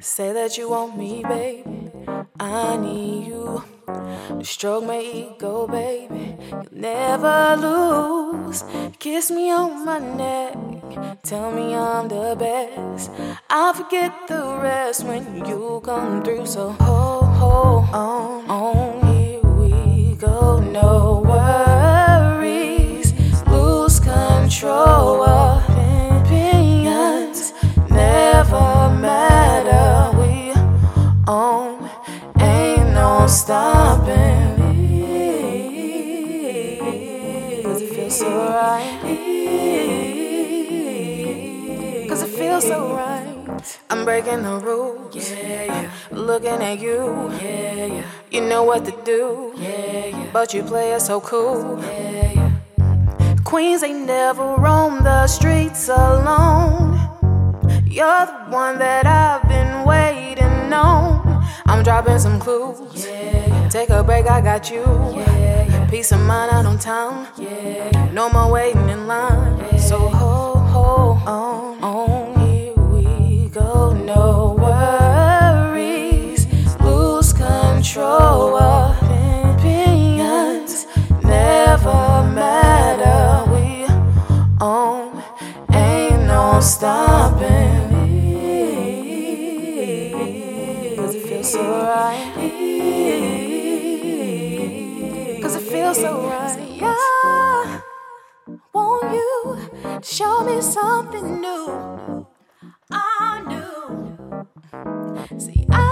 Say that you want me, baby. I need you. You stroke my ego, baby. You'll never lose. Kiss me on my neck. Tell me I'm the best. I'll forget the rest when you come through. So hold, hold on, on. No stopping. Cause it feels so right. Cause it feels so right. I'm breaking the rules. Yeah, yeah, Looking at you. yeah, yeah, You know what to do. yeah, yeah, But you play it so cool. yeah, yeah. Queens ain't never roamed the streets alone. You're the one that I've dropping some clues. Yeah, Take a break, I got you. yeah, yeah, Peace of mind out on town. yeah, yeah. No more waiting in line. So hold, hold on, on. Here we go. No worries. Lose control of opinions. Never matter. We on. Ain't no stopping. So right. Cause it feels so right. Yeah. Want you show me something new? I knew. See, I